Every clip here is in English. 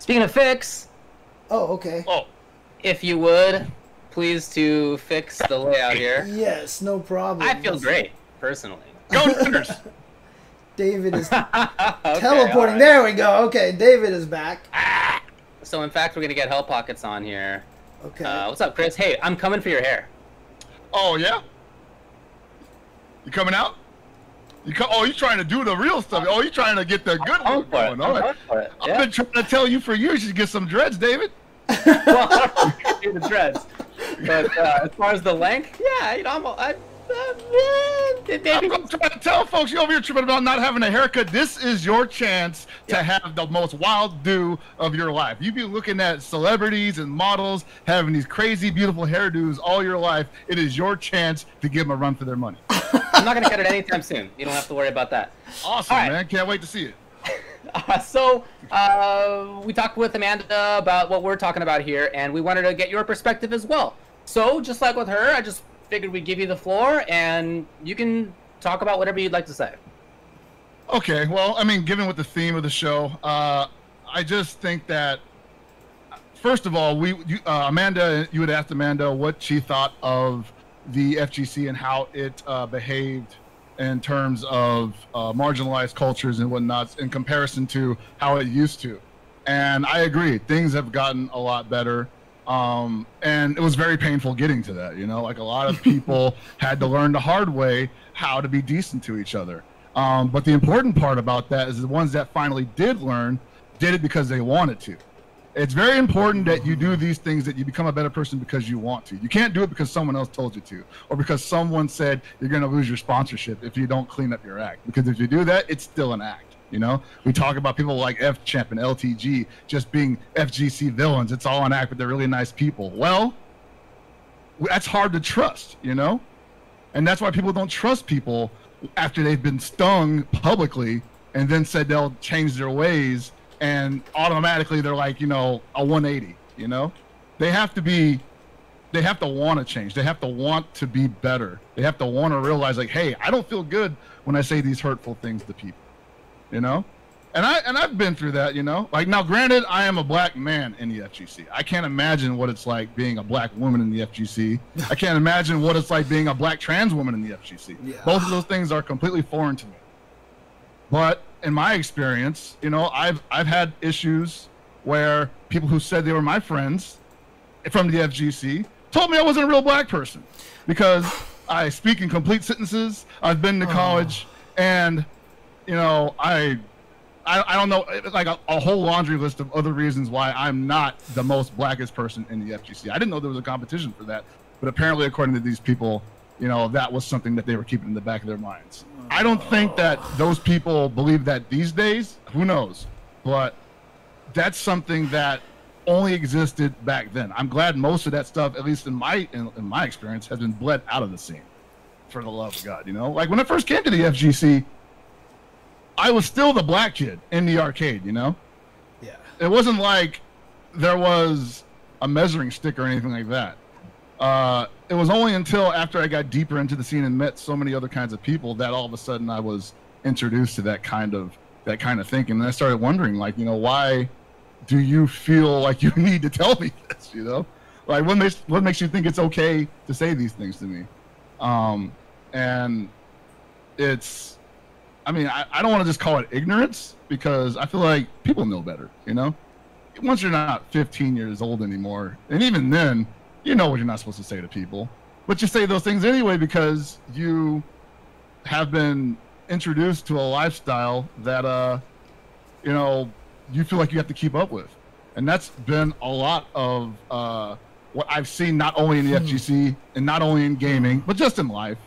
Speaking of fix, Oh, okay. Oh, if you would, please to fix the layout here. Yes, no problem. I feel great, personally. go Niners. David is Okay, teleporting. alright. There we go. Okay, David is back. So in fact, we're gonna get Hell Pockets on here. Okay. Uh, what's up, Chris? Hey, I'm coming for your hair. Oh yeah. You coming out? You co- oh, you trying to do the real stuff? Oh, you trying to get the good I'm look for it. going? I'm All right. going for it. I've been trying to tell you for years you should get some dreads, David. well, do the dreads. But uh, as far as the length, yeah, you know, I'm, I, uh, yeah, maybe. I'm trying to tell folks you over here tripping about not having a haircut. This is your chance to have the most wild do of your life. You be looking at celebrities and models having these crazy, beautiful hairdos all your life. It is your chance to give them a run for their money. I'm not gonna cut it anytime soon. You don't have to worry about that. Awesome, right. man. Can't wait to see it. Uh, so uh, we talked with Amanda about what we're talking about here, and we wanted to get your perspective as well. So just like with her, I just figured we'd give you the floor, and you can talk about whatever you'd like to say. Okay, well, I mean, given with the theme of the show, uh, I just think that first of all, we you, uh, Amanda, you had asked Amanda what she thought of the FGC and how it uh, behaved in terms of uh, marginalized cultures and whatnot in comparison to how it used to. And I agree, things have gotten a lot better. Um, and it was very painful getting to that, you know, like a lot of people had to learn the hard way how to be decent to each other. Um, but the important part about that is the ones that finally did learn did it because they wanted to. It's very important that you do these things that you become a better person because you want to. You can't do it because someone else told you to, or because someone said you're going to lose your sponsorship if you don't clean up your act. Because if you do that, it's still an act. You know, we talk about people like F Champ and LTG just being FGC villains. It's all an act, but they're really nice people. Well, that's hard to trust, you know, and that's why people don't trust people after they've been stung publicly and then said they'll change their ways and automatically they're like you know a 180 you know? They have to be they have to want to change. They have to want to be better. They have to want to realize like hey i don't feel good when i say these hurtful things to people you know? And i and i've been through that you know? Like now granted i am a black man in the fgc i can't imagine what it's like being a black woman in the fgc i can't imagine what it's like being a black trans woman in the fgc Yeah. both of those things are completely foreign to me. But in my experience, you know, I've I've had issues where people who said they were my friends from the FGC told me I wasn't a real black person because I speak in complete sentences. I've been to college, oh. and you know, I I, I don't know, like a, a whole laundry list of other reasons why I'm not the most blackest person in the FGC. I didn't know there was a competition for that, but apparently, according to these people, you know, that was something that they were keeping in the back of their minds. I don't think that those people believe that these days. Who knows? But that's something that only existed back then. I'm glad most of that stuff, at least in my in, in my experience, has been bled out of the scene. For the love of God, you know, like when I first came to the FGC, I was still the black kid in the arcade. You know, yeah. it wasn't like there was a measuring stick or anything like that. Uh, it was only until after I got deeper into the scene and met so many other kinds of people that all of a sudden I was introduced to that kind of that kind of thinking. And I started wondering, like, you know, why do you feel like you need to tell me this? You know, like what makes what makes you think it's okay to say these things to me? Um, and it's, I mean, I, I don't want to just call it ignorance because I feel like people know better. You know, once you're not 15 years old anymore, and even then, you know what you're not supposed to say to people, but you say those things anyway because you have been introduced to a lifestyle that uh you know you feel like you have to keep up with. And that's been a lot of uh what i've seen not only in the fgc and not only in gaming but just in life.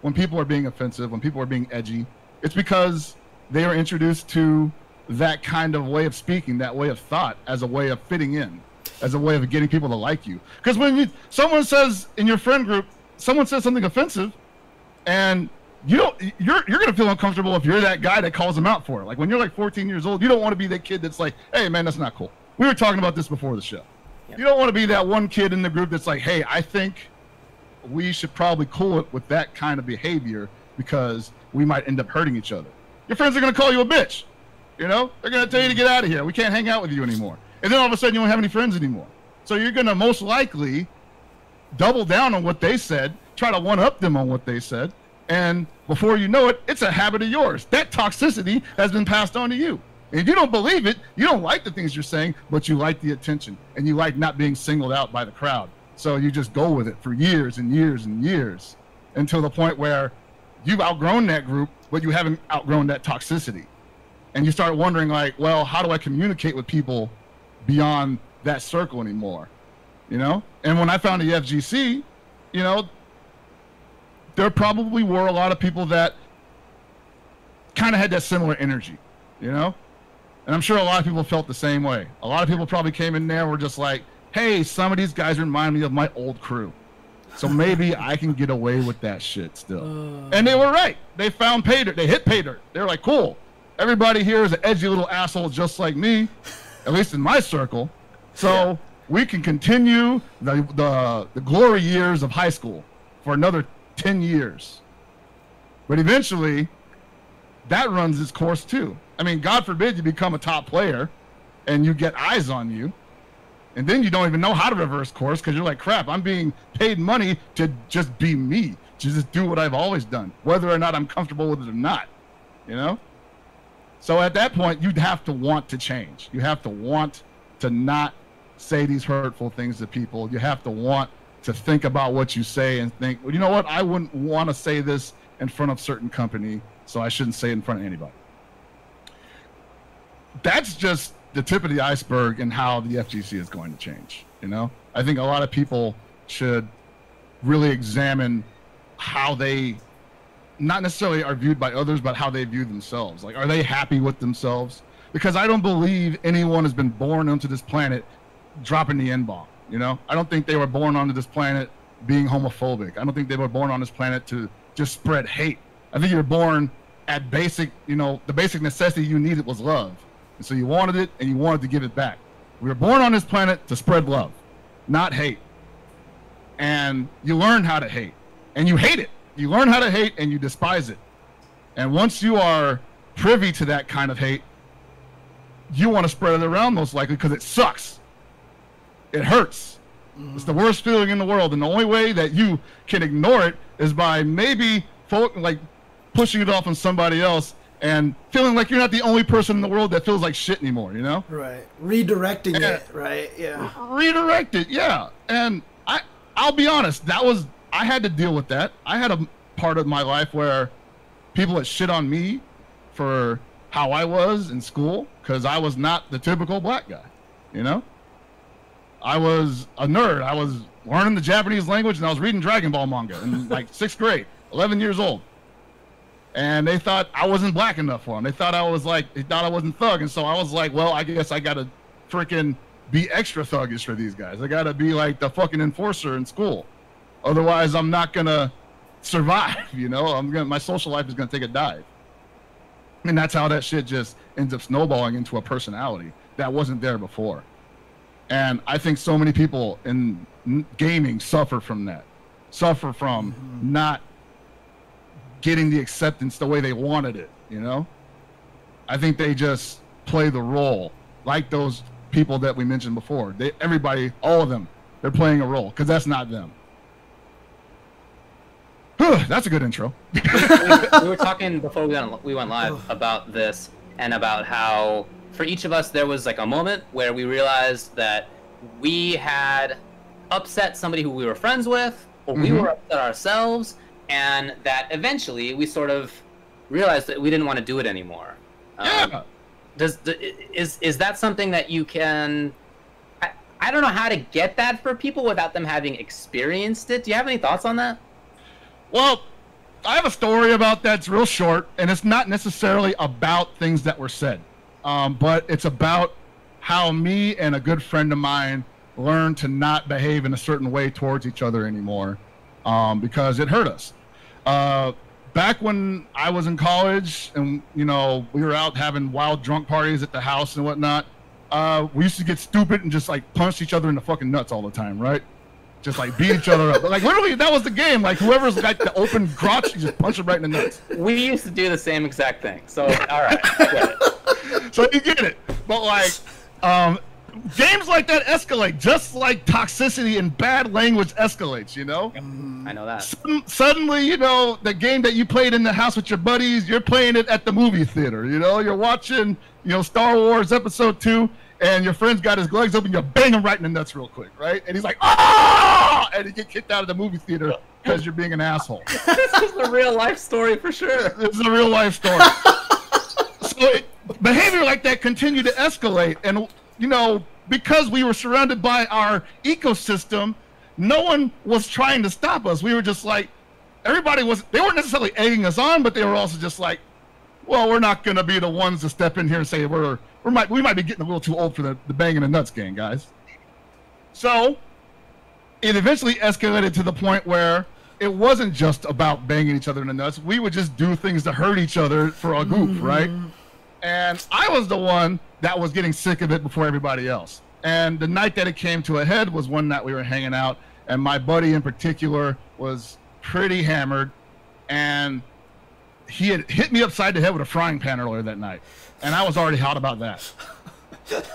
When people are being offensive when people are being edgy it's because they are introduced to that kind of way of speaking that way of thought as a way of fitting in as a way of getting people to like you because when you, someone says in your friend group someone says something offensive and you don't you're you're gonna feel uncomfortable if you're that guy that calls them out for it. Like when you're like 14 years old, you don't want to be that kid that's like, hey man, that's not cool. We were talking about this before the show. Yep. You don't want to be that one kid in the group that's like, hey, I think we should probably cool it with that kind of behavior because we might end up hurting each other. Your friends are gonna call you a bitch. You know, they're gonna tell you to get out of here. We can't hang out with you anymore. And then all of a sudden you don't have any friends anymore. So you're gonna most likely double down on what they said, try to one up them on what they said, and before you know it, it's a habit of yours. That toxicity has been passed on to you. And you don't believe it, you don't like the things you're saying, but you like the attention and you like not being singled out by the crowd. So you just go with it for years and years and years until the point where you've outgrown that group, but you haven't outgrown that toxicity. And you start wondering, like, well, how do I communicate with people beyond that circle anymore? You know? And when I found the FGC, you know, there probably were a lot of people that kind of had that similar energy, you know? And I'm sure a lot of people felt the same way. A lot of people probably came in there and were just like, hey, some of these guys remind me of my old crew. So maybe I can get away with that shit still. Uh, And they were right. They found pay dirt. They hit pay dirt. They were like, cool. Everybody here is an edgy little asshole just like me, at least in my circle. So we can continue the, the, the glory years of high school for another 10 years. But eventually, that runs its course too. I mean, God forbid you become a top player and you get eyes on you. And then you don't even know how to reverse course because you're like, crap, I'm being paid money to just be me, to just do what I've always done, whether or not I'm comfortable with it or not. You know? So at that point, you'd have to want to change. You have to want to not say these hurtful things to people. You have to want to think about what you say and think, well, you know what? I wouldn't want to say this in front of certain company, so I shouldn't say it in front of anybody. That's just the tip of the iceberg and how the FGC is going to change. You know, I think a lot of people should really examine how they not necessarily are viewed by others, but how they view themselves. Like, are they happy with themselves? Because I don't believe anyone has been born onto this planet dropping the N bomb. You know, I don't think they were born onto this planet being homophobic. I don't think they were born on this planet to just spread hate. I think you're born at basic, you know, the basic necessity you needed was love. And so you wanted it and you wanted to give it back. We were born on this planet to spread love, not hate. And you learn how to hate. And you hate it. You learn how to hate and you despise it. And once you are privy to that kind of hate, you want to spread it around most likely because it sucks. It hurts. Mm-hmm. It's the worst feeling in the world, and the only way that you can ignore it is by maybe fo- like pushing it off on somebody else and feeling like you're not the only person in the world that feels like shit anymore. You know? right. Redirecting Yeah. it, right? Yeah. redirect it yeah and i i'll be honest that was i had to deal with that. I had a part of my life where people had shit on me for how i was in school because i was not the typical black guy you know? I was a nerd. I was learning the japanese language and i was reading dragon ball manga in like sixth grade 11 years old. And they thought I wasn't black enough for them. They thought I was like, they thought I wasn't thug, and so I was like, well, I guess I gotta freaking be extra thuggish for these guys. I gotta be like the fucking enforcer in school, otherwise I'm not gonna survive. You know, I'm gonna my social life is gonna take a dive, and that's how that shit just ends up snowballing into a personality that wasn't there before. And I think so many people in gaming suffer from that, suffer from mm-hmm. not getting the acceptance the way they wanted it, you know? I think they just play the role like those people that we mentioned before. They everybody, all of them, they're playing a role because that's not them. that's a good intro. we were talking before we went, we went live about this and about how for each of us there was like a moment where we realized that we had upset somebody who we were friends with or we Mhm. were upset ourselves and that eventually we sort of realized that we didn't want to do it anymore Um, Yeah. does is is that something that you can I, I don't know how to get that for people without them having experienced it do you have any thoughts on that Well, I have a story about that's real short, and it's not necessarily about things that were said, um, but it's about how me and a good friend of mine learned to not behave in a certain way towards each other anymore um, because it hurt us. Uh, back when I was in college and you know we were out having wild drunk parties at the house and whatnot, uh, we used to get stupid and just like punch each other in the fucking nuts all the time, right? Just like beat each other up. Like literally, that was the game. Like whoever's got the open crotch, you just punch them right in the nuts. we used to do the same exact thing so all right I get it. So you get it. But like, um, games like that escalate just like toxicity and bad language escalates. You know. I know that. Sudden- Suddenly, you know, the game that you played in the house with your buddies, you're playing it at the movie theater. You know, you're watching, you know, Star Wars Episode Two, and your friend's got his legs open. You bang him right in the nuts real quick, right? And he's like, ah! And he get kicked out of the movie theater because you're being an asshole. this is a real life story for sure. This is a real life story. so it, behavior like that continued to escalate, and you know, because we were surrounded by our ecosystem, no one was trying to stop us. We were just like, everybody was. They weren't necessarily egging us on, but they were also just like, well, we're not going to be the ones to step in here and say we're we might we might be getting a little too old for the the banging and nuts gang, guys. So it eventually escalated to the point where it wasn't just about banging each other in the nuts. We would just do things to hurt each other for a goof, mm-hmm. right? And I was the one that was getting sick of it before everybody else. And the night that it came to a head was one night we were hanging out, and my buddy in particular was pretty hammered, and he had hit me upside the head with a frying pan earlier that night, and I was already hot about that.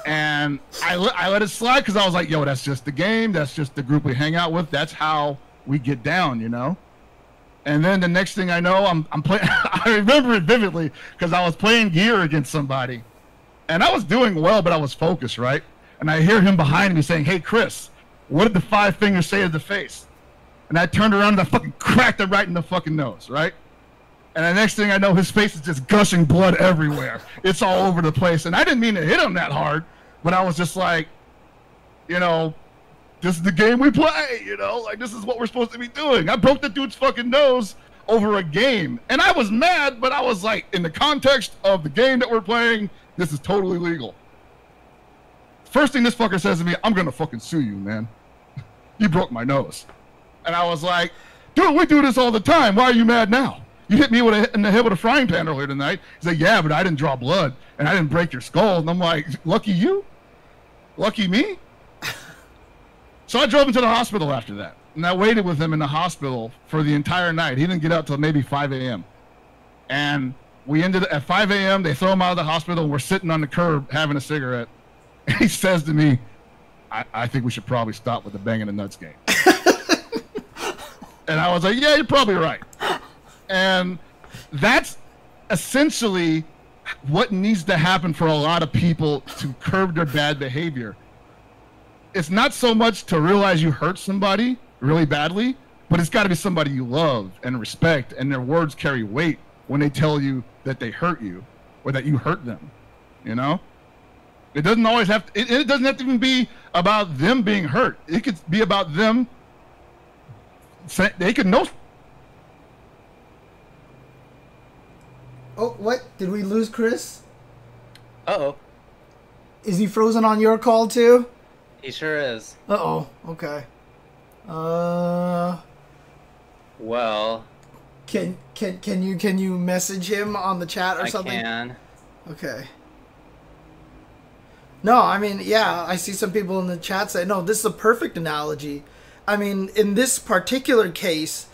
and I, le- I let it slide because I was like, yo, that's just the game. That's just the group we hang out with. That's how we get down, you know? And then the next thing I know, I'm, I'm playing. I remember it vividly because I was playing gear against somebody. And I was doing well, but I was focused, right? And I hear him behind me saying, hey, Chris, what did the five fingers say to the face? And I turned around and I fucking cracked him right in the fucking nose, right? And the next thing I know, his face is just gushing blood everywhere. It's all over the place. And I didn't mean to hit him that hard, but I was just like, you know, this is the game we play, you know, like this is what we're supposed to be doing. I broke the dude's fucking nose over a game. And I was mad, but I was like, in the context of the game that we're playing, this is totally legal. First thing this fucker says to me, I'm gonna fucking sue you, man. you broke my nose. And I was like, dude, we do this all the time. Why are you mad now? You hit me with a, in the head with a frying pan earlier tonight. He's like, yeah, but I didn't draw blood and I didn't break your skull. And I'm like, lucky you? Lucky me? so I drove him to the hospital after that. And I waited with him in the hospital for the entire night. He didn't get out till maybe 5 a.m. And we ended at 5 a.m. They throw him out of the hospital. We're sitting on the curb having a cigarette. And he says to me, I, I think we should probably stop with the banging the nuts game. and I was like, yeah, you're probably right. And that's essentially what needs to happen for a lot of people to curb their bad behavior. It's not so much to realize you hurt somebody really badly, but it's got to be somebody you love and respect, and their words carry weight when they tell you that they hurt you or that you hurt them. You know, it doesn't always have. To, it, it doesn't have to even be about them being hurt. It could be about them. They could know Oh, what? Did we lose Chris? Uh oh. Is he frozen on your call too? He sure is. Uh oh. Okay. Uh, Well, can can can you can you message him on the chat or I something? I can. Okay. No, I mean, yeah, I see some people in the chat say, no, this is a perfect analogy. I mean, in this particular case,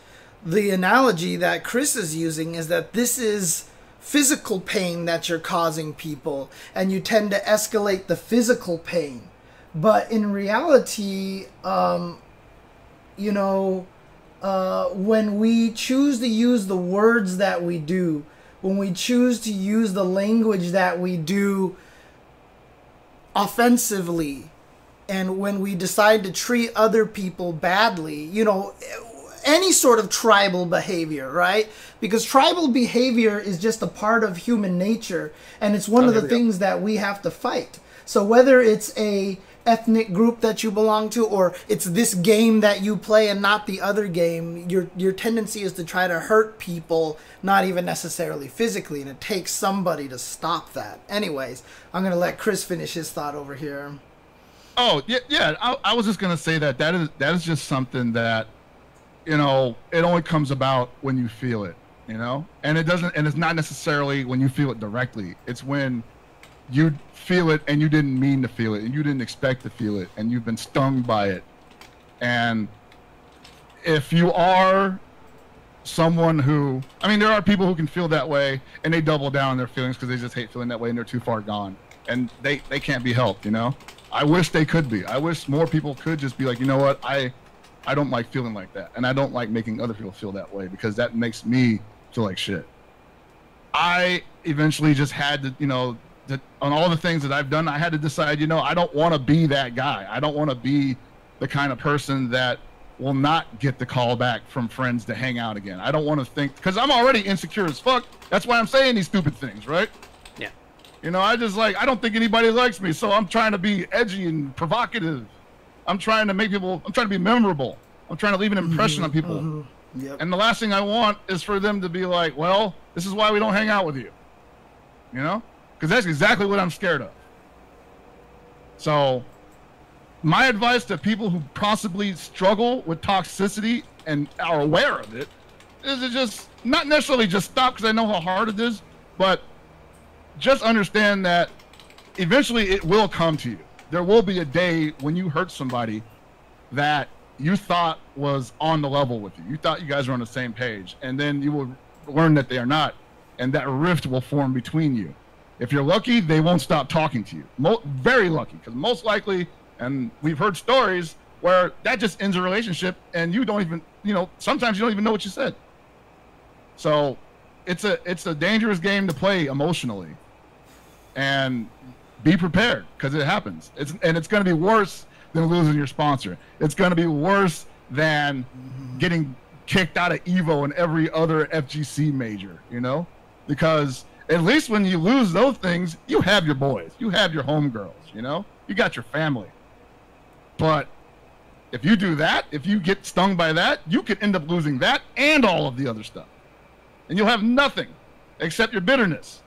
the analogy that Chris is using is that this is physical pain that you're causing people, and you tend to escalate the physical pain. But in reality, um, you know, uh, when we choose to use the words that we do, when we choose to use the language that we do offensively, and when we decide to treat other people badly, you know, any sort of tribal behavior, right? Because tribal behavior is just a part of human nature, and it's one Oh, of the things that we have to fight. So whether it's a ethnic group that you belong to or it's this game that you play and not the other game your your tendency is to try to hurt people not even necessarily physically and it takes somebody to stop that anyways i'm going to let chris finish his thought over here Oh yeah, yeah. I, I was just gonna say that that is that is just something that, you know, it only comes about when you feel it, you know, and it doesn't, and it's not necessarily when you feel it directly. It's when you feel it and you didn't mean to feel it and you didn't expect to feel it and you've been stung by it, and if you are someone who, I mean, there are people who can feel that way and they double down on their feelings because they just hate feeling that way and they're too far gone. and they they can't be helped. You know, I wish they could be. I wish more people could just be like, you know what, I I don't like feeling like that, and I don't like making other people feel that way because that makes me feel like shit. I eventually just had to, you know, that on all the things that I've done, I had to decide, you know, I don't want to be that guy. I don't want to be the kind of person that will not get the call back from friends to hang out again. I don't want to think because I'm already insecure as fuck. That's why I'm saying these stupid things, right? Yeah. You know, I just like I don't think anybody likes me, so I'm trying to be edgy and provocative. I'm trying to make people. I'm trying to be memorable. I'm trying to leave an impression Mm-hmm, on people. mhm. Yep. And the last thing I want is for them to be like, well, this is why we don't hang out with you. You know? Because that's exactly what I'm scared of. So, my advice to people who possibly struggle with toxicity and are aware of it is to just not necessarily just stop because I know how hard it is, but just understand that eventually it will come to you. There will be a day when you hurt somebody that you thought was on the level with you. You thought you guys were on the same page, and then you will learn that they are not, and that rift will form between you. If you're lucky, they won't stop talking to you. Mo- very lucky, because most likely, and we've heard stories where that just ends a relationship, and you don't even, you know, sometimes you don't even know what you said. So, it's a it's a dangerous game to play emotionally, and be prepared because it happens. It's and it's going to be worse than losing your sponsor. It's going to be worse than getting kicked out of Evo and every other FGC major, you know? Because at least when you lose those things, you have your boys, you have your homegirls, you know? You got your family. But if you do that, if you get stung by that, you could end up losing that and all of the other stuff. And you'll have nothing except your bitterness.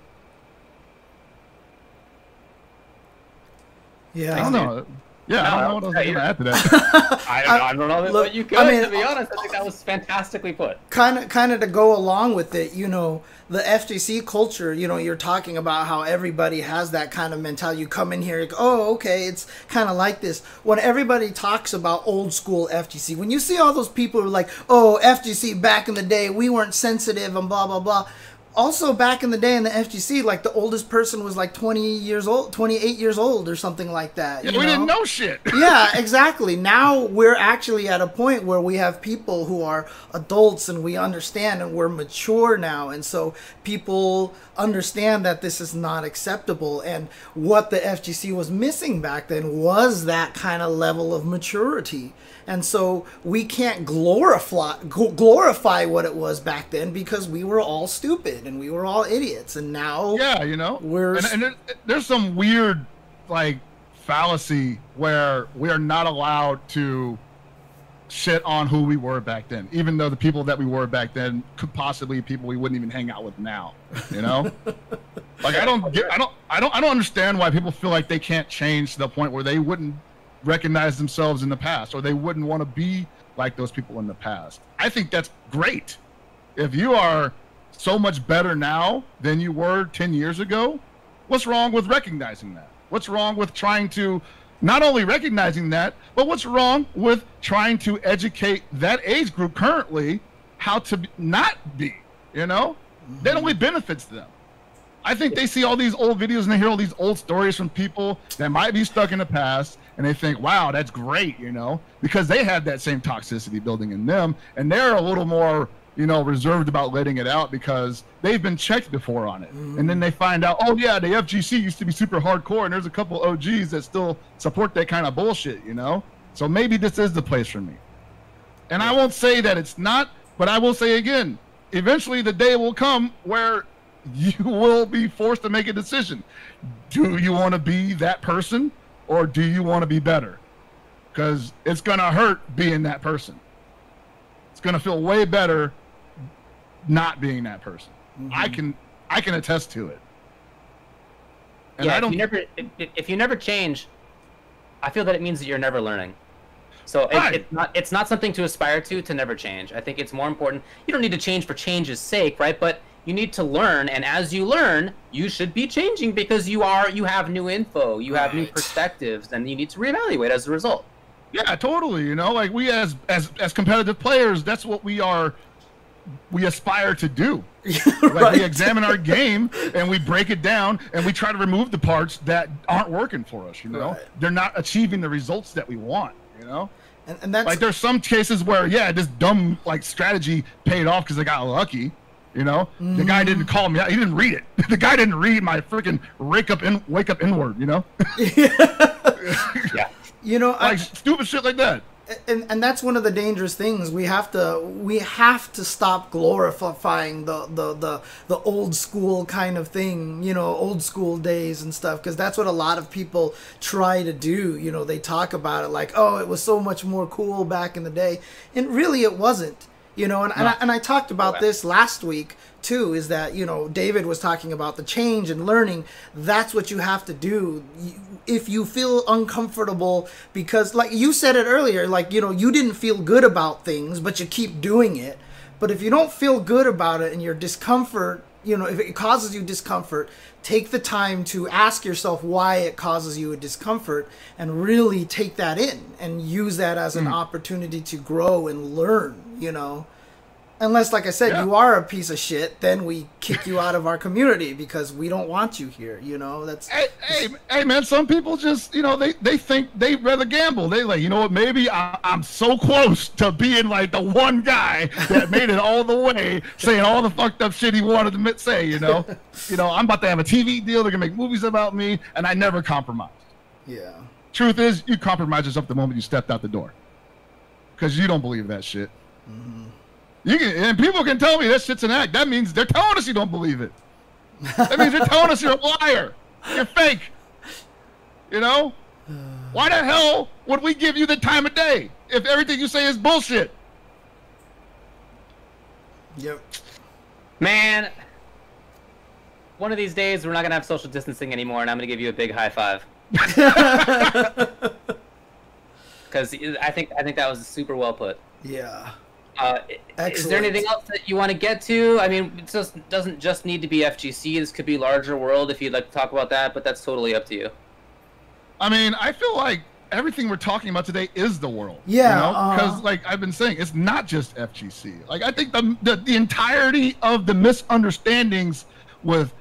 Yeah. I don't know. Yeah, I don't know what else I'm gonna add to that. I don't, I don't know Look, what you could. I mean, to be honest, I think that was fantastically put. kind of kind of to go along with it you know the FGC culture you know you're talking about how everybody has that kind of mentality you come in here like, oh okay it's kind of like this when everybody talks about old school FGC when you see all those people who are like oh FGC back in the day we weren't sensitive and blah blah blah also back in the day in the FGC, like the oldest person was like 20 years old, 28 years old or something like that. Yeah, we know? didn't know shit. yeah, exactly. Now we're actually at a point where we have people who are adults and we understand and we're mature now. And so people understand that this is not acceptable. And what the FGC was missing back then was that kind of level of maturity. And so we can't glorify glorify what it was back then because we were all stupid and we were all idiots. And now Yeah, you know, We're- and, and there, there's some weird like fallacy where we are not allowed to shit on who we were back then, even though the people that we were back then could possibly be people we wouldn't even hang out with now. You know, like I don't get, I don't, I don't, I don't understand why people feel like they can't change to the point where they wouldn't recognize themselves in the past or they wouldn't want to be like those people in the past. I think that's great. If you are so much better now than you were 10 years ago, what's wrong with recognizing that? What's wrong with trying to not only recognizing that, but what's wrong with trying to educate that age group currently how to not be, you know? That only mm-hmm. benefits them. I think they see all these old videos and they hear all these old stories from people that might be stuck in the past and they think, wow, that's great, you know, because they had that same toxicity building in them and they're a little more, you know, reserved about letting it out because they've been checked before on it. And then they find out, oh, yeah, the FGC used to be super hardcore and there's a couple OGs that still support that kind of bullshit, you know? So maybe this is the place for me. And I won't say that it's not, but I will say again, eventually the day will come where you will be forced to make a decision. Do you want to be that person or do you want to be better? Because it's going to hurt being that person. It's going to feel way better not being that person. I mm-hmm. can I can attest to it. And yeah, I if don't you never if, if you never change, I feel that it means that you're never learning. So it, Right. it's not it's not something to aspire to to never change. I think it's more important. You don't need to change for change's sake, right? But you need to learn, and as you learn, you should be changing because you are you have new info, you have new perspectives, and you need to reevaluate as a result. Yeah, totally. You know, like we as as as competitive players, that's what we are we aspire to do. Like right. we examine our game and we break it down and we try to remove the parts that aren't working for us. You know, Right. they're not achieving the results that we want. You know, and, and that's like there's some cases where yeah, this dumb like strategy paid off because I got lucky. You know, the guy didn't mm. call me out. He didn't read it. The guy didn't read my freaking wake up in wake up inward. You know, Yeah. you know I, stupid shit like that. and and that's one of the dangerous things we have to we have to stop glorifying the the the, the old school kind of thing you know old school days and stuff because that's what a lot of people try to do you know they talk about it like oh it was so much more cool back in the day and really it wasn't you know and, and, I, and I talked about this last week too is that you know david was talking about the change and learning. That's what you have to do. If you feel uncomfortable because like you said it earlier like you know you didn't feel good about things but you keep doing it. But if you don't feel good about it and your discomfort you know if it causes you discomfort take the time to ask yourself why it causes you a discomfort and really take that in and use that as an hmm. opportunity to grow and learn you know Unless, like I said, Yeah. you are a piece of shit, then we kick you out of our community because we don't want you here. You know, that's Hey, hey, hey, man! Some people just, you know, they they think they'd rather gamble. They like, you know what? Maybe I, I'm so close to being like the one guy that made it all the way, saying all the fucked up shit he wanted to say. You know, you know, I'm about to have a TV deal. They're gonna make movies about me, and I never compromised. yeah, Truth is, you compromise yourself the moment you stepped out the door, because you don't believe that shit. Mm-hmm. You can, and people can tell me that shit's an act. That means they're telling us you don't believe it. That means they're telling us you're a liar. You're fake. You know? Why the hell would we give you the time of day if everything you say is bullshit? yep, Man, one of these days we're not gonna have social distancing anymore, and I'm gonna give you a big high five. Because I think I think that was super well put. yeah. Uh, is there anything else that you want to get to? I mean, it just doesn't just need to be FGC. This could be larger world if you'd like to talk about that, but that's totally up to you. I mean, I feel like everything we're talking about today is the world. Yeah, Because, uh-huh. like I've been saying, it's not just FGC. Like, I think the, the, the entirety of the misunderstandings with,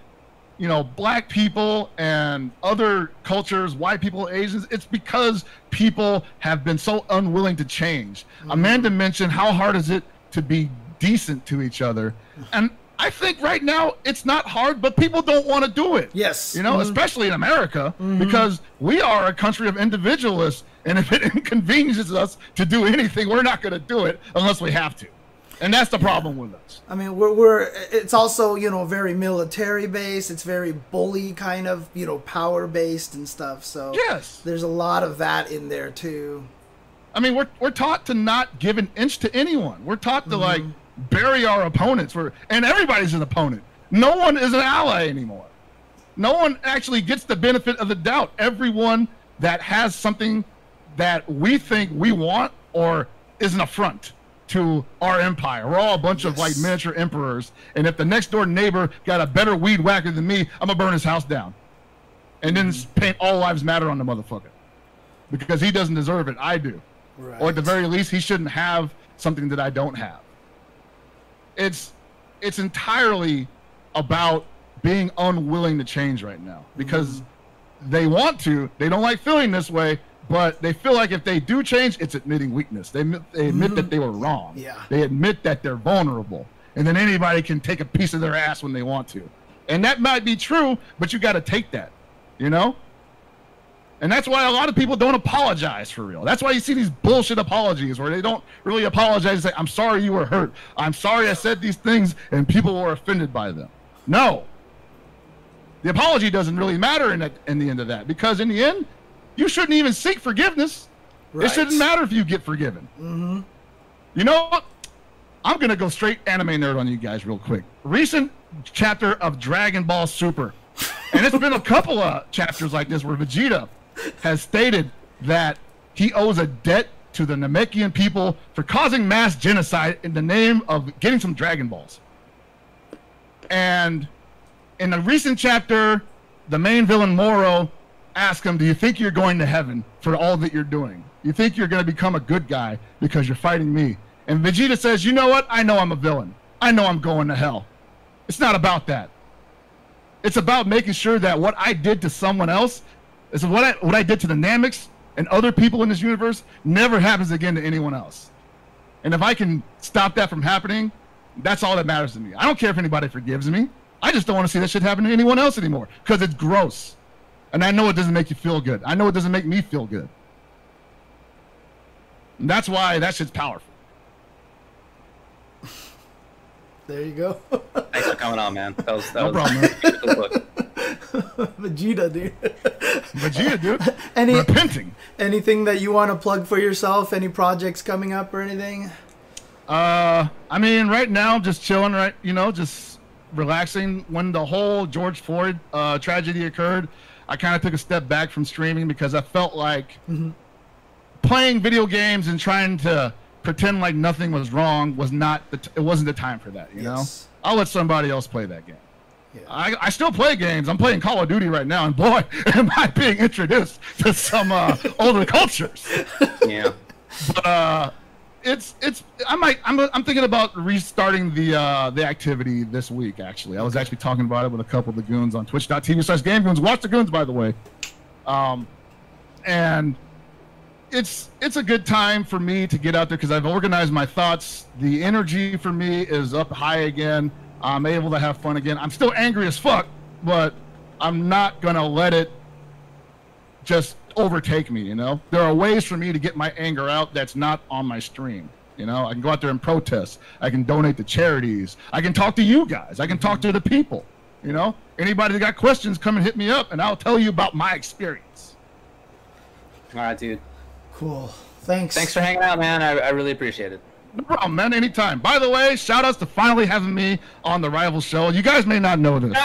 you know, black people and other cultures, white people, Asians, it's because people have been so unwilling to change. Mm-hmm. Amanda mentioned how hard is it to be decent to each other. And I think right now it's not hard, but people don't want to do it. Yes. You know, Mhm. especially in America, because we are a country of individualists, and if it inconveniences us to do anything, we're not going to do it unless we have to. And that's the problem with us. I mean, we're, we're it's also you know very military based. It's very bully kind of you know power based and stuff. So Yes. there's a lot of that in there too. I mean, we're, we're taught to not give an inch to anyone. We're taught to, like, mm-hmm. bury our opponents. We're, and everybody's an opponent. No one is an ally anymore. No one actually gets the benefit of the doubt. Everyone that has something that we think we want or is an affront to our empire. We're all a bunch of like miniature emperors. And if the next door neighbor got a better weed whacker than me, I'm gonna burn his house down. And then mm-hmm. paint all lives matter on the motherfucker. Because he doesn't deserve it. I do. Right. Or at the very least, he shouldn't have something that I don't have. It's it's entirely about being unwilling to change right now because mm-hmm. they want to. They don't like feeling this way, but they feel like if they do change, it's admitting weakness. They admit, they admit that mm-hmm. they were wrong. Yeah. They admit that they're vulnerable, and then anybody can take a piece of their ass when they want to, and that might be true, but you got to take that, you know. And that's why a lot of people don't apologize for real. That's why you see these bullshit apologies where they don't really apologize and say, I'm sorry you were hurt. I'm sorry I said these things and people were offended by them. No. The apology doesn't really matter in, the in the end of that because in the end, you shouldn't even seek forgiveness. Right. It shouldn't matter if you get forgiven. Mm-hmm. You know what? I'm going to go straight anime nerd on you guys real quick. Recent chapter of Dragon Ball Super. And it's been a couple of chapters like this where Vegeta has stated that he owes a debt to the Namekian people for causing mass genocide in the name of getting some Dragon Balls. And in a recent chapter, the main villain Moro asks him, Do you think you're going to heaven for all that you're doing? You think you're going to become a good guy because you're fighting me? And Vegeta says, You know what? I know I'm a villain. I know I'm going to hell. It's not about that. It's about making sure that what I did to someone else is what I what I did to the Nameks and other people in this universe never happens again to anyone else. And if I can stop that from happening, that's all that matters to me. I don't care if anybody forgives me. I just don't want to see that shit happen to anyone else anymore because it's gross. And I know it doesn't make you feel good. I know it doesn't make me feel good. And that's why that shit's powerful. There you go. Thanks for coming on, man. That was that No was problem, man. good look. Vegeta, dude. Vegeta, dude. Any Repenting. anything that you want to plug for yourself? Any projects coming up or anything? Uh, I mean, right now, just chilling, right? You know, just relaxing. When the whole George Floyd uh, tragedy occurred, I kind of took a step back from streaming because I felt like playing video games and trying to pretend like nothing was wrong was not the t- it wasn't the time for that. You Yes. know, I'll let somebody else play that game. Yeah. I, I still play games. I'm playing Call of Duty right now, and boy, am I being introduced to some uh, older cultures Yeah. but uh it's it's i might i'm, I'm thinking about restarting the uh the activity this week actually. I was actually talking about it with a couple of the goons on twitch.tv slash game goons. Watch the goons by the way. Um and it's it's a good time for me to get out there because i've organized my thoughts. The energy for me is up high again. I'm able to have fun again. I'm still angry as fuck but i'm not gonna let it just overtake me, you know? There are ways for me to get my anger out that's not on my stream. You know, I can go out there and protest. I can donate to charities. I can talk to you guys. I can talk to the people. You know, anybody that got questions, come and hit me up, and I'll tell you about my experience. All right, dude. Cool. Thanks. Thanks for hanging out, man. I, I really appreciate it. No problem, man. Anytime. By the way, shout outs to finally having me on the Rival Show. You guys may not know this.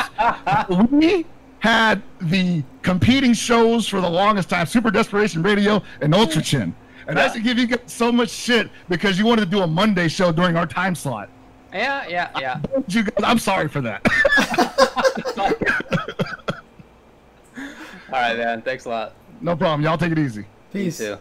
we had the competing shows for the longest time Super Desperation Radio and Ultra Chin. And I used to give you so much shit because you wanted to do a Monday show during our time slot. Yeah, yeah, yeah. You guys, I'm sorry for that. All right, man. Thanks a lot. no problem. Y'all take it easy. Peace. You too.